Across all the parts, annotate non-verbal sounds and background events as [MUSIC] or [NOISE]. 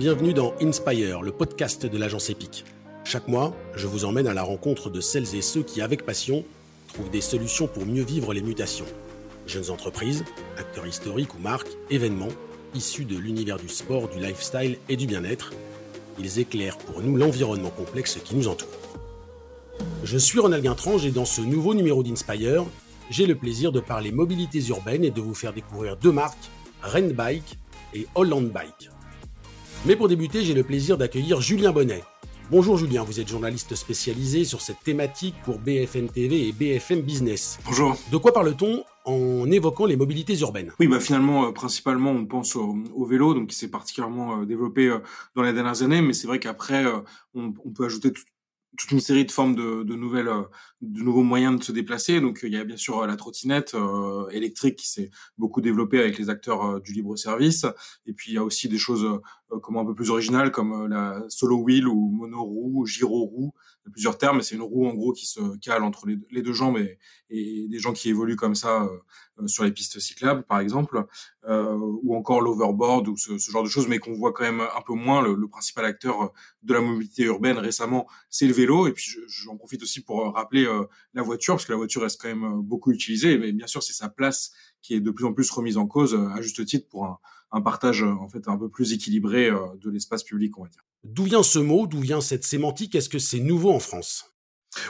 Bienvenue dans Inspire, le podcast de l'agence EPIC. Chaque mois, je vous emmène à la rencontre de celles et ceux qui, avec passion, trouvent des solutions pour mieux vivre les mutations. Jeunes entreprises, acteurs historiques ou marques, événements, issus de l'univers du sport, du lifestyle et du bien-être, ils éclairent pour nous l'environnement complexe qui nous entoure. Je suis Ronald Guintrange et dans ce nouveau numéro d'Inspire, j'ai le plaisir de parler mobilités urbaines et de vous faire découvrir deux marques, Bike et Holland Bike. Mais pour débuter, j'ai le plaisir d'accueillir Julien Bonnet. Bonjour Julien, vous êtes journaliste spécialisé sur cette thématique pour BFM TV et BFM Business. Bonjour. De quoi parle-t-on en évoquant les mobilités urbaines? Oui, bah finalement, euh, principalement, on pense au, vélo, donc qui s'est particulièrement euh, développé euh, dans les dernières années, mais c'est vrai qu'après, on, on, peut ajouter tout, toute une série de formes de, de, nouvelles, de nouveaux moyens de se déplacer. Donc, il y a bien sûr la trottinette électrique qui s'est beaucoup développée avec les acteurs du libre service. Et puis, il y a aussi des choses comme un peu plus originales comme la solo wheel ou gyro roue. Y a plusieurs termes, c'est une roue en gros qui se cale entre les, deux jambes et, et, des gens qui évoluent comme ça sur les pistes cyclables, par exemple, euh, ou encore l'overboard ou ce, ce, genre de choses, mais qu'on voit quand même un peu moins. Le, le, principal acteur de la mobilité urbaine récemment, c'est le vélo. Et puis j'en profite aussi pour euh, rappeler euh, la voiture, parce que la voiture reste quand même euh, beaucoup utilisée. Mais bien sûr, c'est sa place qui est de plus en plus remise en cause, à juste titre, pour un, un partage en fait un peu plus équilibré de l'espace public, on va dire. D'où vient ce mot? D'où vient cette sémantique? Est-ce que c'est nouveau en France?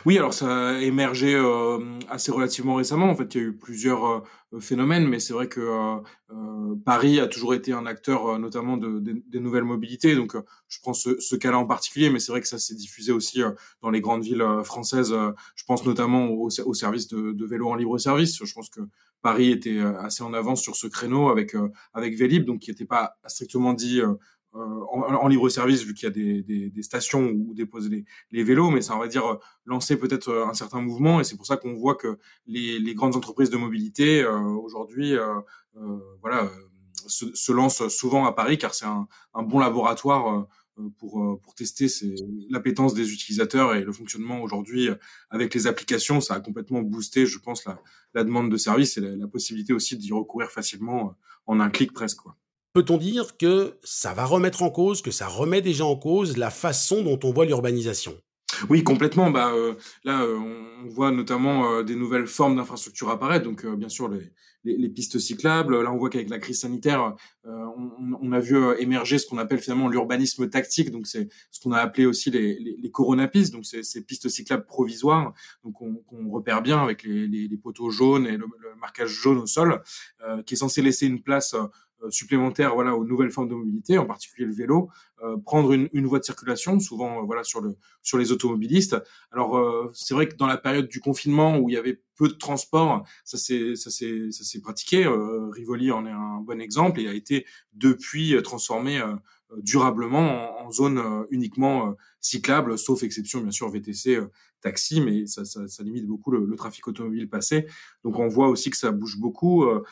Oui, alors ça a émergé euh, assez relativement récemment. En fait, il y a eu plusieurs euh, phénomènes, mais c'est vrai que euh, Paris a toujours été un acteur, notamment de, des nouvelles mobilités. Donc, je prends ce, ce cas-là en particulier, mais c'est vrai que ça s'est diffusé aussi dans les grandes villes françaises. je pense notamment au, au service de, de, vélo en libre service. Je pense que Paris était assez en avance sur ce créneau avec avec Vélib, donc qui n'était pas strictement dit euh, en, en, libre service vu qu'il y a des, des, des, stations où déposer les, les, vélos, mais ça on va dire lancer peut-être euh, un certain mouvement et c'est pour ça qu'on voit que les, les, grandes entreprises de mobilité euh, aujourd'hui, euh, voilà, se, se, lancent souvent à Paris car c'est un, un, bon laboratoire pour, pour tester l'appétence des utilisateurs et le fonctionnement aujourd'hui avec les applications. Ça a complètement boosté, je pense, la, la demande de service et la, la possibilité aussi d'y recourir facilement en un clic presque. Quoi. Peut-on dire que ça va remettre en cause, que ça remet déjà en cause la façon dont on voit l'urbanisation? Oui, complètement. Bah, euh, là, euh, on voit notamment euh, des nouvelles formes d'infrastructures apparaître. Donc, bien sûr, les, les, les, pistes cyclables. Là, on voit qu'avec la crise sanitaire, on, on, a vu émerger ce qu'on appelle finalement l'urbanisme tactique. Donc, c'est ce qu'on a appelé aussi les, les, les coronapistes. Donc, c'est ces pistes cyclables provisoires. Donc, on, on repère bien avec les, poteaux jaunes et le, le, marquage jaune au sol, qui est censé laisser une place euh, supplémentaires voilà aux nouvelles formes de mobilité, en particulier le vélo, euh, prendre une, une, voie de circulation, souvent euh, voilà sur le sur les automobilistes. Alors c'est vrai que dans la période du confinement où il y avait peu de transport, ça s'est ça s'est ça s'est pratiqué. Rivoli en est un bon exemple et a été depuis transformé durablement en, zone uniquement cyclable, sauf exception bien sûr VTC, taxi, mais ça, ça, ça limite beaucoup le, le, trafic automobile passé. Donc on voit aussi que ça bouge beaucoup. Euh,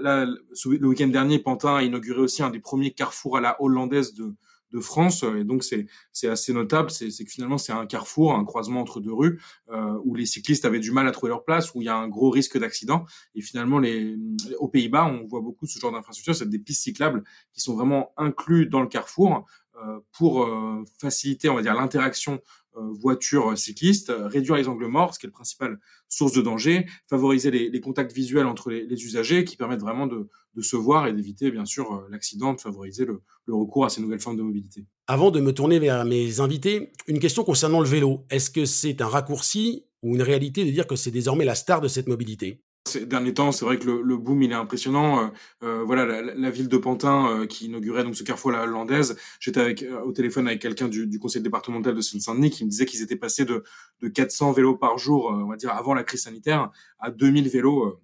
là, le week-end dernier, Pantin a inauguré aussi un des premiers carrefours à la hollandaise de, de France. Et donc, c'est, assez notable. C'est, que finalement, c'est un carrefour, un croisement entre deux rues, euh, où les cyclistes avaient du mal à trouver leur place, où il y a un gros risque d'accident. Et finalement, les, aux Pays-Bas, on voit beaucoup ce genre d'infrastructure. C'est des pistes cyclables qui sont vraiment inclus dans le carrefour euh, pour euh, faciliter, on va dire, l'interaction euh, voitures cyclistes, réduire les angles morts, ce qui est le principal source de danger, favoriser les, contacts visuels entre les, usagers qui permettent vraiment de, se voir et d'éviter bien sûr l'accident, de favoriser le, recours à ces nouvelles formes de mobilité. Avant de me tourner vers mes invités, une question concernant le vélo. Est-ce que c'est un raccourci ou une réalité de dire que c'est désormais la star de cette mobilité? Ces derniers temps, c'est vrai que le, le, boom il est impressionnant. Euh, euh voilà, la, la, ville de Pantin euh, qui inaugurait donc ce carrefour la hollandaise. J'étais avec euh, au téléphone avec quelqu'un du, du, conseil départemental de Seine-Saint-Denis qui me disait qu'ils étaient passés de, de 400 vélos par jour, on va dire avant la crise sanitaire, à 2000 vélos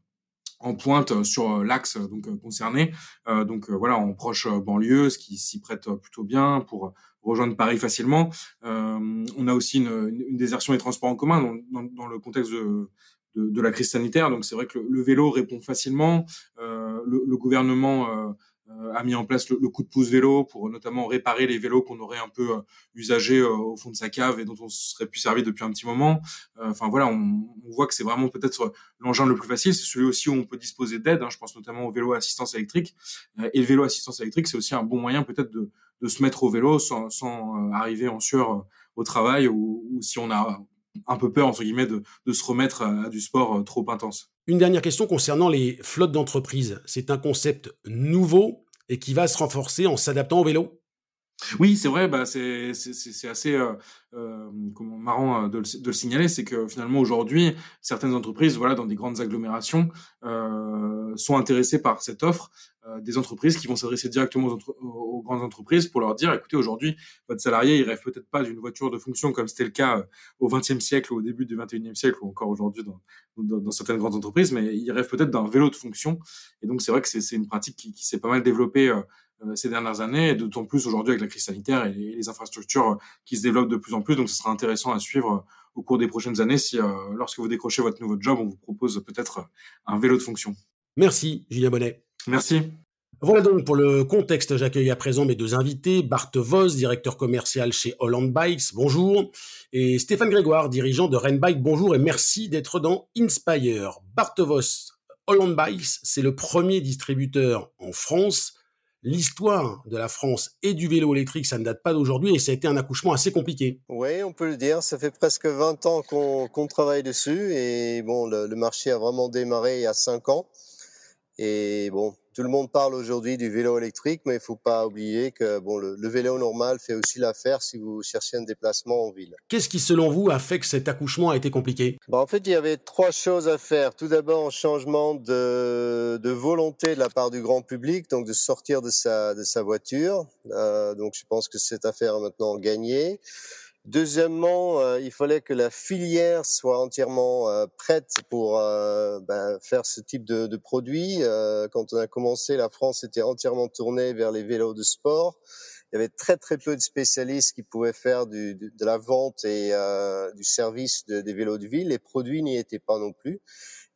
en pointe sur l'axe donc concerné. donc voilà, en proche banlieue, ce qui s'y prête plutôt bien pour rejoindre Paris facilement. on a aussi une, une, désertion des transports en commun dans, dans le contexte de de, de, la crise sanitaire. Donc c'est vrai que le, le, vélo répond facilement. Euh, le, le, gouvernement euh, a mis en place le, coup de pouce vélo pour notamment réparer les vélos qu'on aurait un peu usagés au fond de sa cave et dont on serait pu servir depuis un petit moment. Enfin voilà, on, on voit que c'est vraiment peut-être l'engin le plus facile. C'est celui aussi où on peut disposer d'aide. Hein. je pense notamment au vélo assistance électrique. et le vélo assistance électrique, c'est aussi un bon moyen peut-être de, de se mettre au vélo sans, sans arriver en sueur au travail ou, ou si on a un peu peur, entre guillemets, de, se remettre à, du sport euh, trop intense. Une dernière question concernant les flottes d'entreprise. C'est un concept nouveau et qui va se renforcer en s'adaptant au vélo? Oui, c'est vrai, bah c'est assez euh, euh, marrant de le, de le signaler, c'est que finalement aujourd'hui, certaines entreprises, voilà, dans des grandes agglomérations, euh, sont intéressées par cette offre euh, des entreprises qui vont s'adresser directement aux, grandes entreprises pour leur dire, écoutez, aujourd'hui, votre salarié, il rêve peut-être pas d'une voiture de fonction comme c'était le cas euh, au XXe siècle au début du XXIe siècle ou encore aujourd'hui dans, dans, certaines grandes entreprises, mais il rêve peut-être d'un vélo de fonction. Et donc, c'est vrai que c'est une pratique qui, qui s'est pas mal développée euh, ces dernières années, et d'autant plus aujourd'hui avec la crise sanitaire et les, infrastructures qui se développent de plus en plus. Donc, ce sera intéressant à suivre au cours des prochaines années si, lorsque vous décrochez votre nouveau job, on vous propose peut-être un vélo de fonction. Merci, Julien Bonnet. Merci. Voilà donc pour le contexte. J'accueille à présent mes deux invités, Bart Vos, directeur commercial chez Holland Bikes, bonjour, et Stéphane Grégoire, dirigeant de Renbike, bonjour et merci d'être dans Inspire. Bart Vos, Holland Bikes, c'est le premier distributeur en France. L'histoire de la France et du vélo électrique, ça ne date pas d'aujourd'hui et ça a été un accouchement assez compliqué. Oui, on peut le dire. Ça fait presque 20 ans qu'on travaille dessus et bon, le, le, marché a vraiment démarré il y a 5 ans. Et bon, tout le monde parle aujourd'hui du vélo électrique, mais il faut pas oublier que bon, le, le vélo normal fait aussi l'affaire si vous cherchez un déplacement en ville. Qu'est-ce qui, selon vous, a fait que cet accouchement a été compliqué? Bah, En fait, il y avait trois choses à faire. Tout d'abord, un changement de, de, volonté de la part du grand public, donc de sortir de sa, de sa voiture. Euh, donc, je pense que cette affaire est maintenant gagnée. Deuxièmement, euh, il fallait que la filière soit entièrement euh, prête pour euh, ben, faire ce type de, de produit. quand on a commencé, la France était entièrement tournée vers les vélos de sport. Il y avait très très peu de spécialistes qui pouvaient faire du, de la vente et du service de, des vélos de ville. Les produits n'y étaient pas non plus.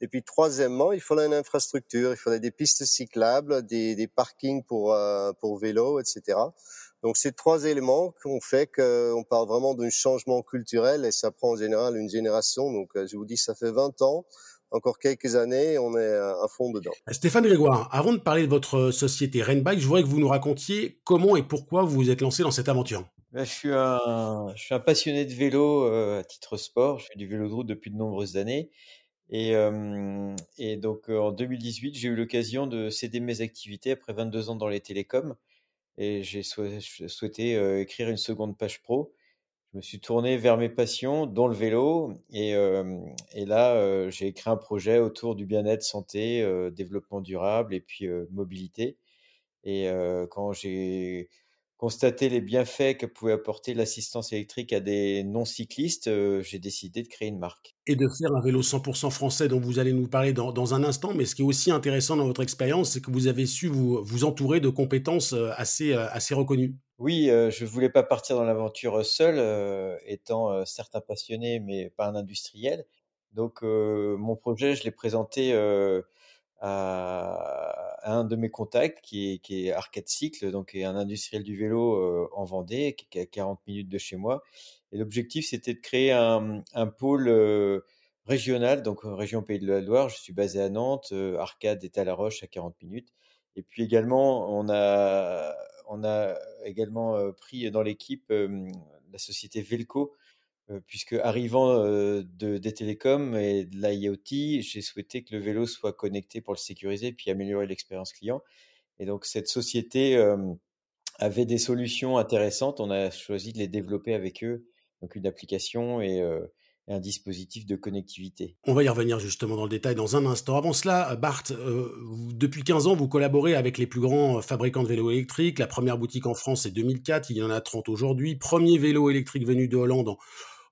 Et puis troisièmement, il fallait une infrastructure, il fallait des pistes cyclables, des, des parkings pour pour vélos, etc. Donc, c'est trois éléments qu'on fait qu'on parle vraiment d'un changement culturel et ça prend en général une génération. Donc, euh, je vous dis, ça fait 20 ans. Encore quelques années, on est euh, à fond dedans. Stéphane Grégoire, avant de parler de votre société Rainbike, je voudrais que vous nous racontiez comment et pourquoi vous vous êtes lancé dans cette aventure. Ben, je, suis un, je suis un passionné de vélo euh, à titre sport. Je fais du vélo de route depuis de nombreuses années. Et, et donc en 2018, j'ai eu l'occasion de céder mes activités après 22 ans dans les télécoms et j'ai souhaité écrire une seconde page pro. Je me suis tourné vers mes passions, dont le vélo, et, là j'ai écrit un projet autour du bien-être, santé, développement durable et puis mobilité. Et quand j'ai constater les bienfaits que pouvait apporter l'assistance électrique à des non-cyclistes, euh, j'ai décidé de créer une marque. Et de faire un vélo 100% français dont vous allez nous parler dans, dans, un instant. Mais ce qui est aussi intéressant dans votre expérience, c'est que vous avez su vous, vous entourer de compétences euh, assez, euh, assez reconnues. Oui, je ne voulais pas partir dans l'aventure seul, étant certes un passionné, mais pas un industriel. Donc mon projet, je l'ai présenté à, un de mes contacts qui est, Arcade Cycle, donc un industriel du vélo euh, en Vendée, qui est à 40 minutes de chez moi. Et l'objectif, c'était de créer un, un pôle euh, régional, donc euh, région Pays de la Loire. Je suis basé à Nantes, Arcade est à La Roche à 40 minutes. Et puis également, on a, on a également pris dans l'équipe la société Velco, puisque arrivant de, des télécoms et de l'IoT, j'ai souhaité que le vélo soit connecté pour le sécuriser puis améliorer l'expérience client. Et donc cette société avait des solutions intéressantes. On a choisi de les développer avec eux, donc une application et, un dispositif de connectivité. On va y revenir justement dans le détail dans un instant. Avant cela, Bart, depuis 15 ans, vous collaborez avec les plus grands fabricants de vélos électriques. La première boutique en France, c'est 2004, il y en a 30 aujourd'hui. Premier vélo électrique venu de Hollande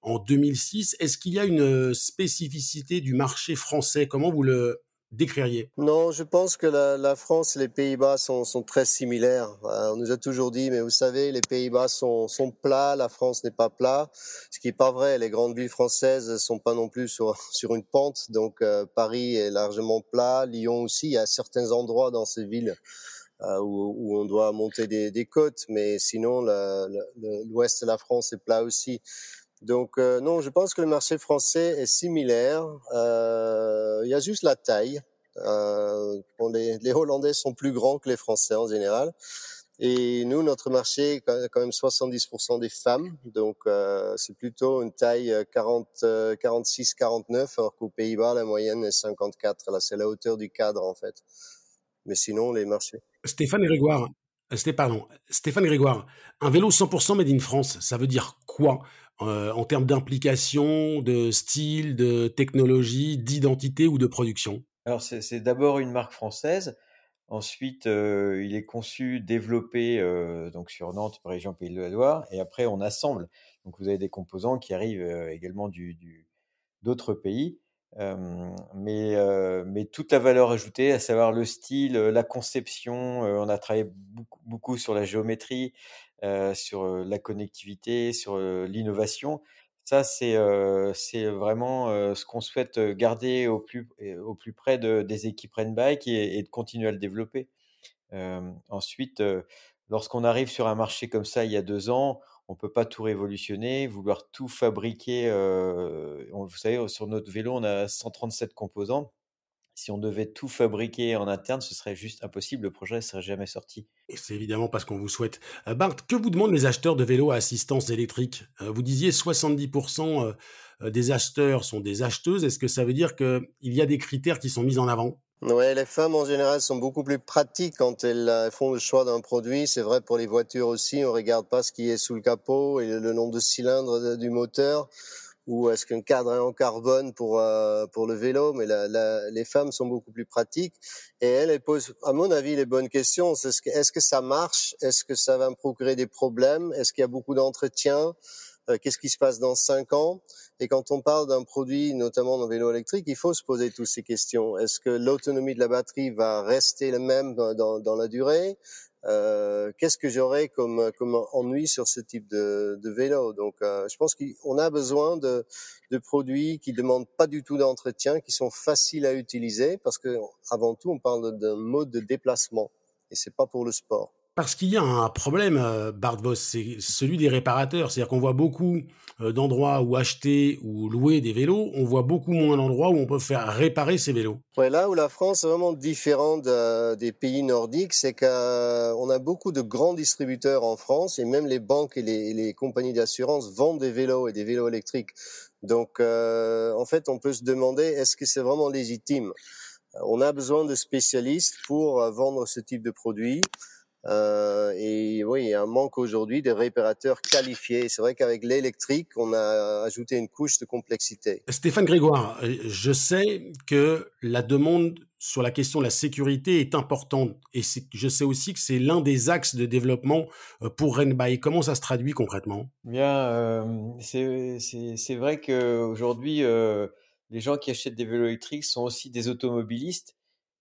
en en 2006. Est-ce qu'il y a une euh, spécificité du marché français? Comment vous le décririez? Non, je pense que la, France et les Pays-Bas sont, très similaires. Euh, on nous a toujours dit, mais vous savez, les Pays-Bas sont, plats, la France n'est pas plat. Ce qui n'est pas vrai. Les grandes villes françaises sont pas non plus sur, [LAUGHS] sur une pente. Donc euh, Paris est largement plat, Lyon aussi. Il y a certains endroits dans ces villes où, on doit monter des, côtes, mais sinon l'ouest de la France est plat aussi. Donc non, je pense que le marché français est similaire. il y a juste la taille. les, les Hollandais sont plus grands que les Français en général. Et nous, notre marché est quand même 70% des femmes, donc euh, c'est plutôt une taille 40, 46, 49, alors qu'aux Pays-Bas, la moyenne est 54. Là, c'est la hauteur du cadre, en fait. Mais sinon, les marchés. Stéphane Grégoire, euh, pardon, Stéphane Grégoire, un vélo 100% made in France, ça veut dire quoi euh, en termes d'implication, de style, de technologie, d'identité ou de production? Alors, c'est d'abord une marque française. Ensuite, il est conçu, développé donc sur Nantes, région Pays de la Loire, et après on assemble. Donc vous avez des composants qui arrivent également d'autres pays, mais, mais toute la valeur ajoutée, à savoir le style, la conception. on a travaillé beaucoup, sur la géométrie, sur la connectivité, sur l'innovation. Ça, c'est c'est vraiment ce qu'on souhaite garder au plus, au plus près de, des équipes Renbike et, et de continuer à le développer. ensuite, lorsqu'on arrive sur un marché comme ça il y a deux ans, on peut pas tout révolutionner, vouloir tout fabriquer. vous savez, sur notre vélo, on a 137 composants si on devait tout fabriquer en interne, ce serait juste impossible, le projet ne serait jamais sorti. C'est évidemment parce qu'on vous souhaite. Euh, Bart, que vous demandent les acheteurs de vélos à assistance électrique? Euh, Vous disiez 70% euh, des acheteurs sont des acheteuses. Est-ce que ça veut dire qu'il y a des critères qui sont mis en avant? Oui, les femmes en général sont beaucoup plus pratiques quand elles font le choix d'un produit. C'est vrai pour les voitures aussi, on regarde pas ce qui est sous le capot et le nombre de cylindres du moteur. Ou est-ce qu'un cadre est en carbone pour euh, pour le vélo. Mais les femmes sont beaucoup plus pratiques. Et elles, elles posent à mon avis les bonnes questions. Est-ce que que ça marche? Est-ce que ça va me procurer des problèmes? Est-ce qu'il y a beaucoup d'entretien euh, qu'est-ce qui se passe dans cinq ans? Et quand on parle d'un produit notamment dans vélo électrique il faut se poser toutes ces questions est-ce que l'autonomie de la batterie va rester la même dans, dans, la durée? Euh, qu'est-ce que j'aurais comme, comme ennui sur ce type de, de vélo? Donc, euh, je pense qu'on a besoin de, de produits qui demandent pas du tout d'entretien, qui sont faciles à utiliser, parce que avant tout, on parle d'un mode de déplacement et c'est pas pour le sport. Parce qu'il y a un problème, euh, Bart Voss, c'est celui des réparateurs. C'est-à-dire qu'on voit beaucoup euh, d'endroits où acheter ou louer des vélos, on voit beaucoup moins d'endroits où on peut faire réparer ces vélos. Ouais, là où la France est vraiment différente des pays nordiques, c'est qu'on a beaucoup de grands distributeurs en France et même les banques et les, compagnies d'assurance vendent des vélos et des vélos électriques. Donc, euh, en fait, on peut se demander est-ce que c'est vraiment légitime? On a besoin de spécialistes pour vendre ce type de produits. Euh, et oui, il y a un manque aujourd'hui de réparateurs qualifiés. C'est vrai qu'avec l'électrique, on a ajouté une couche de complexité. Stéphane Grégoire, je sais que la demande sur la question de la sécurité est importante et je sais aussi que c'est l'un des axes de développement euh, pour Renby. Comment ça se traduit concrètement? Bien, euh, c'est vrai qu'aujourd'hui, euh, les gens qui achètent des vélos électriques sont aussi des automobilistes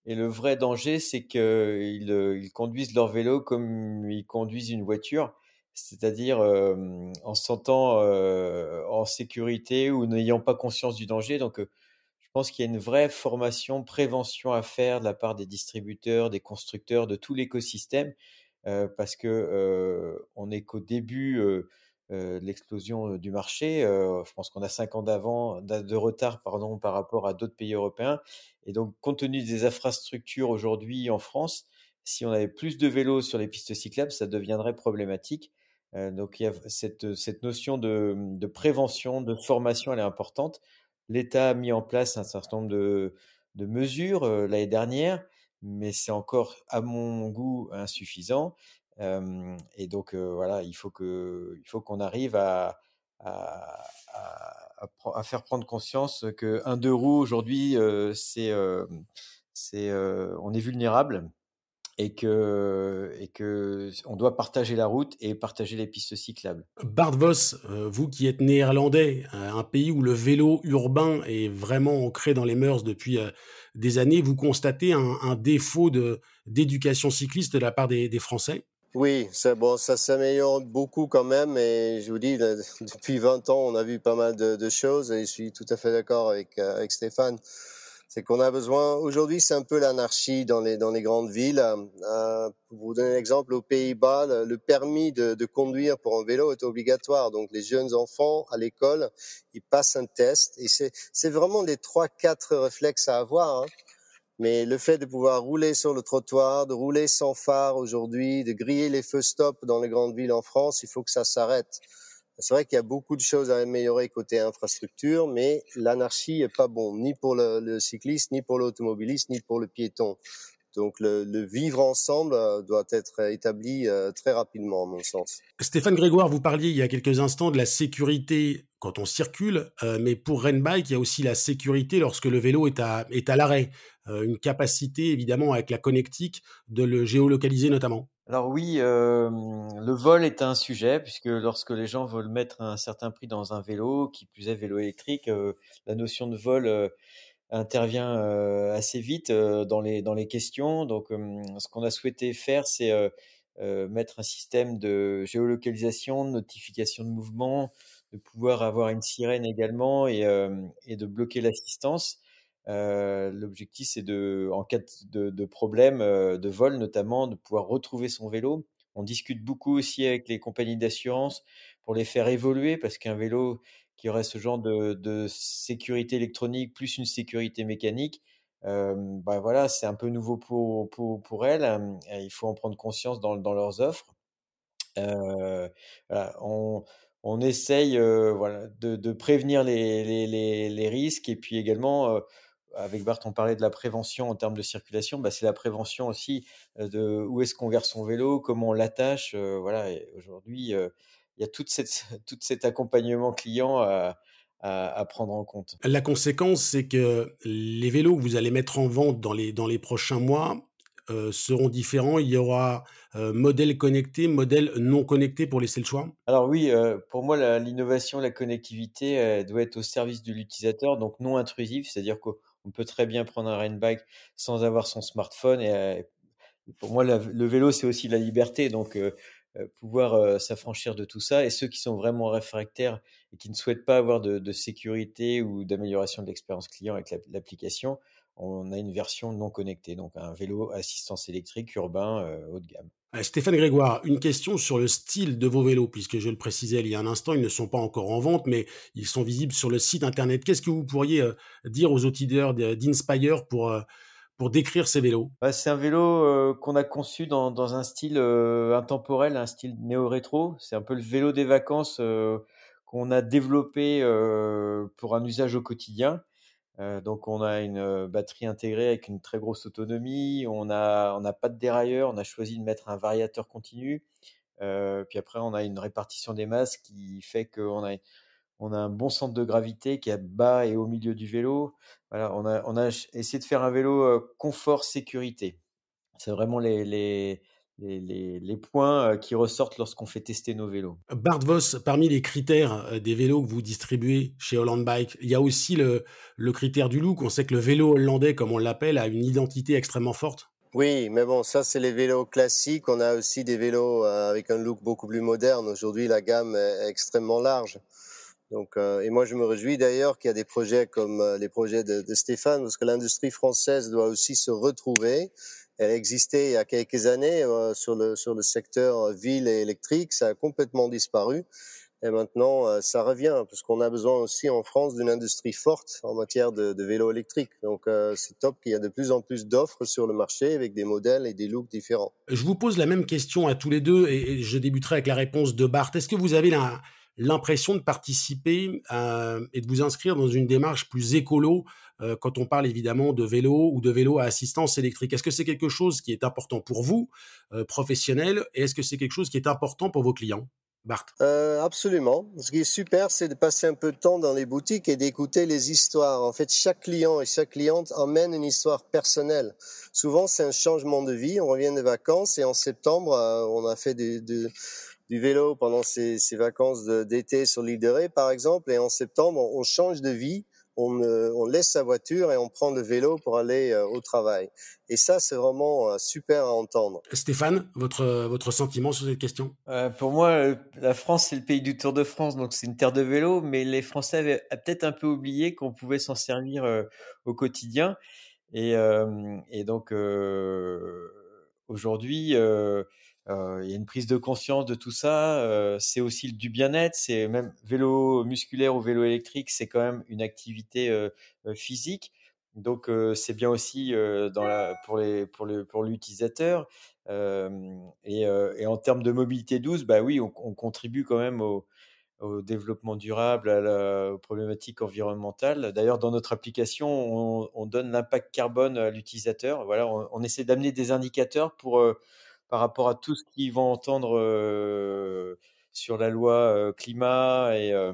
et le vrai danger, c'est qu'ils euh, ils conduisent leur vélo comme ils conduisent une voiture, c'est-à-dire euh, en se sentant euh, en sécurité ou n'ayant pas conscience du danger. Donc, je pense qu'il y a une vraie formation, prévention à faire de la part des distributeurs, des constructeurs, de tout l'écosystème, parce que on n'est qu'au début euh, l'explosion du marché. je pense qu'on a cinq ans d'avant, de retard pardon, par rapport à d'autres pays européens. Et donc, compte tenu des infrastructures aujourd'hui en France, si on avait plus de vélos sur les pistes cyclables, ça deviendrait problématique. donc, il y a cette, notion de, de, prévention, de formation, elle est importante. L'État a mis en place un certain nombre de mesures l'année dernière, mais c'est encore, à mon goût, insuffisant et donc voilà, il faut que, faut qu'on arrive à, à, faire prendre conscience que un deux roues aujourd'hui, c'est, c'est, on est vulnérable et que, et que on doit partager la route et partager les pistes cyclables. Bart Vos, vous qui êtes néerlandais, un pays où le vélo urbain est vraiment ancré dans les mœurs depuis des années, vous constatez un, défaut d'éducation cycliste de la part des Français? Oui, c'est bon, ça s'améliore beaucoup quand même. Et je vous dis, [LAUGHS] depuis 20 ans, on a vu pas mal de, choses et je suis tout à fait d'accord avec, euh, avec Stéphane. c'est qu'on a besoin. Aujourd'hui, c'est un peu l'anarchie dans les dans les grandes villes. Euh, pour vous donner un exemple, aux Pays-Bas, le, permis de, de, conduire pour un vélo est obligatoire. Donc, les jeunes enfants à l'école, ils passent un test. Et c'est c'est vraiment les trois quatre réflexes à avoir. Hein. Mais le fait de pouvoir rouler sur le trottoir, de rouler sans phare aujourd'hui, de griller les feux stop dans les grandes villes en France, il faut que ça s'arrête. C'est vrai qu'il y a beaucoup de choses à améliorer côté infrastructure, mais l'anarchie est pas bon, ni pour le, cycliste, ni pour l'automobiliste, ni pour le piéton. Donc le, vivre ensemble euh, doit être établi euh, très rapidement, à mon sens. Stéphane Grégoire, vous parliez il y a quelques instants de la sécurité quand on circule, euh, mais pour Renbike, il y a aussi la sécurité lorsque le vélo est à, est à l'arrêt. une capacité, évidemment, avec la connectique, de le géolocaliser notamment. Alors oui, euh, le vol est un sujet puisque lorsque les gens veulent mettre un certain prix dans un vélo, qui plus est vélo électrique, euh, la notion de vol euh, intervient assez vite dans les dans les questions. Donc, ce qu'on a souhaité faire, c'est mettre un système de géolocalisation, de notification de mouvement, de pouvoir avoir une sirène également et, et de bloquer l'assistance. Euh, l'objectif, c'est de, en cas de, de problème euh, de vol notamment, de pouvoir retrouver son vélo. On discute beaucoup aussi avec les compagnies d'assurance pour les faire évoluer parce qu'un vélo qui aurait ce genre de, sécurité électronique plus une sécurité mécanique, euh, voilà, c'est un peu nouveau pour, pour, pour elles. Il faut en prendre conscience dans, dans leurs offres. On, on essaye voilà, de, de, prévenir les, les, les, risques et puis également avec Bart, on parlait de la prévention en termes de circulation. Bah, c'est la prévention aussi de où est-ce qu'on verse son vélo, comment on l'attache. Euh, voilà. Aujourd'hui, il y a [LAUGHS] tout, cette, cet accompagnement client à, à, prendre en compte. La conséquence, c'est que les vélos que vous allez mettre en vente dans les, dans les prochains mois seront différents. Il y aura modèle connecté, modèle non connecté pour laisser le choix Alors oui, pour moi, l'innovation, la, connectivité doit être au service de l'utilisateur, donc non intrusive, c'est-à-dire que on peut très bien prendre un rain bike sans avoir son smartphone. Et euh, pour moi, le vélo, c'est aussi la liberté. Donc, euh, euh, pouvoir s'affranchir de tout ça. Et ceux qui sont vraiment réfractaires et qui ne souhaitent pas avoir de, sécurité ou d'amélioration de l'expérience client avec l'application, on a une version non connectée, donc un vélo assistance électrique urbain haut de gamme. Stéphane Grégoire, une question sur le style de vos vélos, puisque je le précisais il y a un instant, ils ne sont pas encore en vente, mais ils sont visibles sur le site internet. Qu'est-ce que vous pourriez euh, dire aux auditeurs d'Inspire pour, euh, pour décrire ces vélos bah, C'est un vélo euh, qu'on a conçu dans, un style intemporel, un style néo-rétro. C'est un peu le vélo des vacances qu'on a développé pour un usage au quotidien. Euh, donc on a une euh, batterie intégrée avec une très grosse autonomie, on n'a pas de dérailleur, on a choisi de mettre un variateur continu. Euh, puis après on a une répartition des masses qui fait qu'on a on a un bon centre de gravité qui est bas et au milieu du vélo. Voilà, on a on a essayé de faire un vélo confort sécurité. C'est vraiment les, les les, les, points qui ressortent lorsqu'on fait tester nos vélos. Bart Voss, parmi les critères des vélos que vous distribuez chez Holland Bike, il y a aussi le, le critère du look. On sait que le vélo hollandais, comme on l'appelle, a une identité extrêmement forte. Oui, mais bon, ça c'est les vélos classiques. On a aussi des vélos avec un look beaucoup plus moderne. Aujourd'hui, la gamme est extrêmement large. Donc, et moi, je me réjouis d'ailleurs qu'il y a des projets comme les projets de, Stéphane, parce que l'industrie française doit aussi se retrouver elle existait il y a quelques années euh, sur le sur le secteur ville et électrique, ça a complètement disparu. Et maintenant, euh, ça revient parce qu'on a besoin aussi en France d'une industrie forte en matière de, de vélo électrique. Donc, euh, c'est top qu'il y a de plus en plus d'offres sur le marché avec des modèles et des looks différents. Je vous pose la même question à tous les deux et je débuterai avec la réponse de Bart. Est-ce que vous avez la, l'impression de participer et de vous inscrire dans une démarche plus écolo euh, quand on parle évidemment de vélo ou de vélo à assistance électrique. Est-ce que c'est quelque chose qui est important pour vous, euh, professionnel, et est-ce que c'est quelque chose qui est important pour vos clients? Bart euh, Absolument. Ce qui est super, c'est de passer un peu de temps dans les boutiques et d'écouter les histoires. En fait, chaque client et chaque cliente emmène une histoire personnelle. Souvent, c'est un changement de vie. On revient des vacances et en septembre, on a fait des du vélo pendant ses, vacances d'été sur l'île de Ré, par exemple, et en septembre, on change de vie on, laisse sa voiture et on prend le vélo pour aller euh, au travail. Et ça, c'est vraiment euh, super à entendre. Stéphane, votre, votre sentiment sur cette question? Euh, Pour moi, la France, c'est le pays du Tour de France, donc c'est une terre de vélo, mais les Français avaient peut-être un peu oublié qu'on pouvait s'en servir au quotidien. Et, et donc, aujourd'hui, il y a une prise de conscience de tout ça. C'est aussi du bien-être. C'est même vélo musculaire ou vélo électrique, c'est quand même une activité physique. Donc c'est bien aussi pour l'utilisateur. Et, en termes de mobilité douce, bah oui, on contribue quand même au, au développement durable, à la, aux problématiques environnementales. D'ailleurs, dans notre application, on, on donne l'impact carbone à l'utilisateur. Voilà, on, essaie d'amener des indicateurs pour par rapport à tout ce qu'ils vont entendre euh, sur la loi euh, climat et, euh,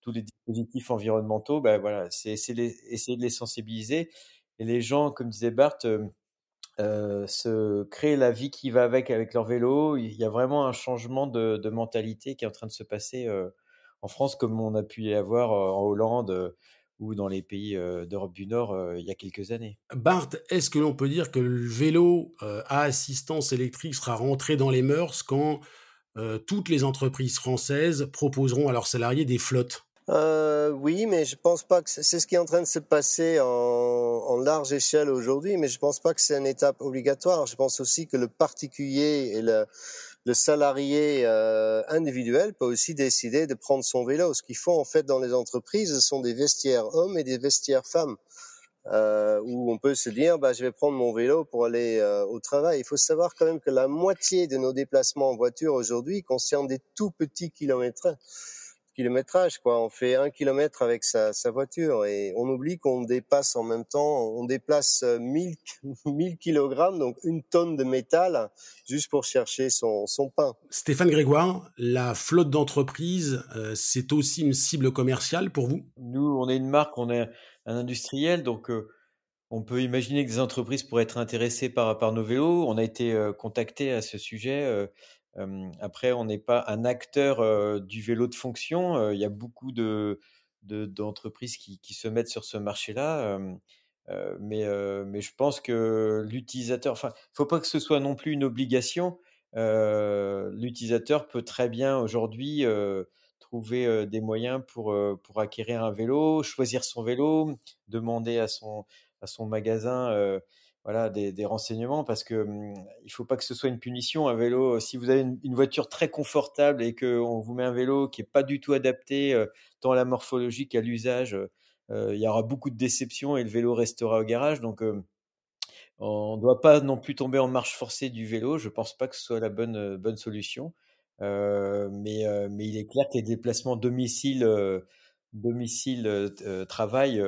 tous les dispositifs environnementaux, ben voilà, c'est essayer, de les sensibiliser. Et les gens, comme disait Bart, se créent la vie qui va avec avec leur vélo. Il y a vraiment un changement de, mentalité qui est en train de se passer en France, comme on a pu y avoir en Hollande ou dans les pays euh, d'Europe du Nord euh, il y a quelques années. Bart, est-ce que l'on peut dire que le vélo euh, à assistance électrique sera rentré dans les mœurs quand toutes les entreprises françaises proposeront à leurs salariés des flottes? Oui, mais je pense pas que c'est ce qui est en train de se passer en, large échelle aujourd'hui, mais je pense pas que c'est une étape obligatoire. Je pense aussi que le particulier et le, le salarié euh, individuel peut aussi décider de prendre son vélo. Ce qu'ils font en fait dans les entreprises, ce sont des vestiaires hommes et des vestiaires femmes. Euh, où on peut se dire bah, je vais prendre mon vélo pour aller euh, au travail. Il faut savoir quand même que la moitié de nos déplacements en voiture aujourd'hui concernent des tout petits kilomètres kilométrage, quoi. On fait un kilomètre avec sa, sa voiture et on oublie qu'on dépasse en même temps, on déplace 1000, 1000 [LAUGHS] kilogrammes, donc une tonne de métal, juste pour chercher son, son pain. Stéphane Grégoire, la flotte d'entreprise, euh, c'est aussi une cible commerciale pour vous? Nous, on est une marque, on est un industriel, donc euh, on peut imaginer que des entreprises pourraient être intéressées par, par nos vélos. On a été euh, contacté à ce sujet après, on n'est pas un acteur du vélo de fonction. Il y a beaucoup de d'entreprises qui, qui, se mettent sur ce marché-là. mais, mais je pense que l'utilisateur, enfin, il faut pas que ce soit non plus une obligation. l'utilisateur peut très bien aujourd'hui trouver des moyens pour, pour acquérir un vélo, choisir son vélo, demander à son, à son magasin voilà des, renseignements parce que hum, il faut pas que ce soit une punition un vélo. Si vous avez une, voiture très confortable et que on vous met un vélo qui est pas du tout adapté euh, tant à la morphologie qu'à l'usage euh, il y aura beaucoup de déceptions et le vélo restera au garage. Donc euh, on ne doit pas non plus tomber en marche forcée du vélo. Je pense pas que ce soit la bonne bonne solution. Mais mais il est clair que les déplacements domicile domicile travail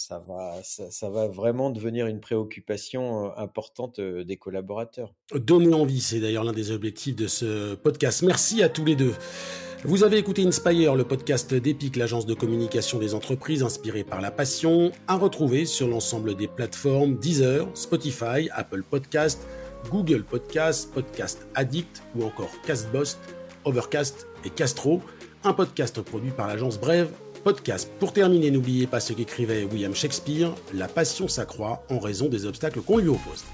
ça va, ça, va vraiment devenir une préoccupation euh, importante euh, des collaborateurs. Donner envie, c'est d'ailleurs l'un des objectifs de ce podcast. Merci à tous les deux. Vous avez écouté Inspire, le podcast d'Epic, l'agence de communication des entreprises inspirée par la passion, à retrouver sur l'ensemble des plateformes Deezer, Spotify, Apple Podcast, Google Podcast, Podcast Addict ou encore Castbox, Overcast et Castro, un podcast produit par l'agence Brève podcast. Pour terminer, n'oubliez pas ce qu'écrivait William Shakespeare, La passion s'accroît en raison des obstacles qu'on lui oppose.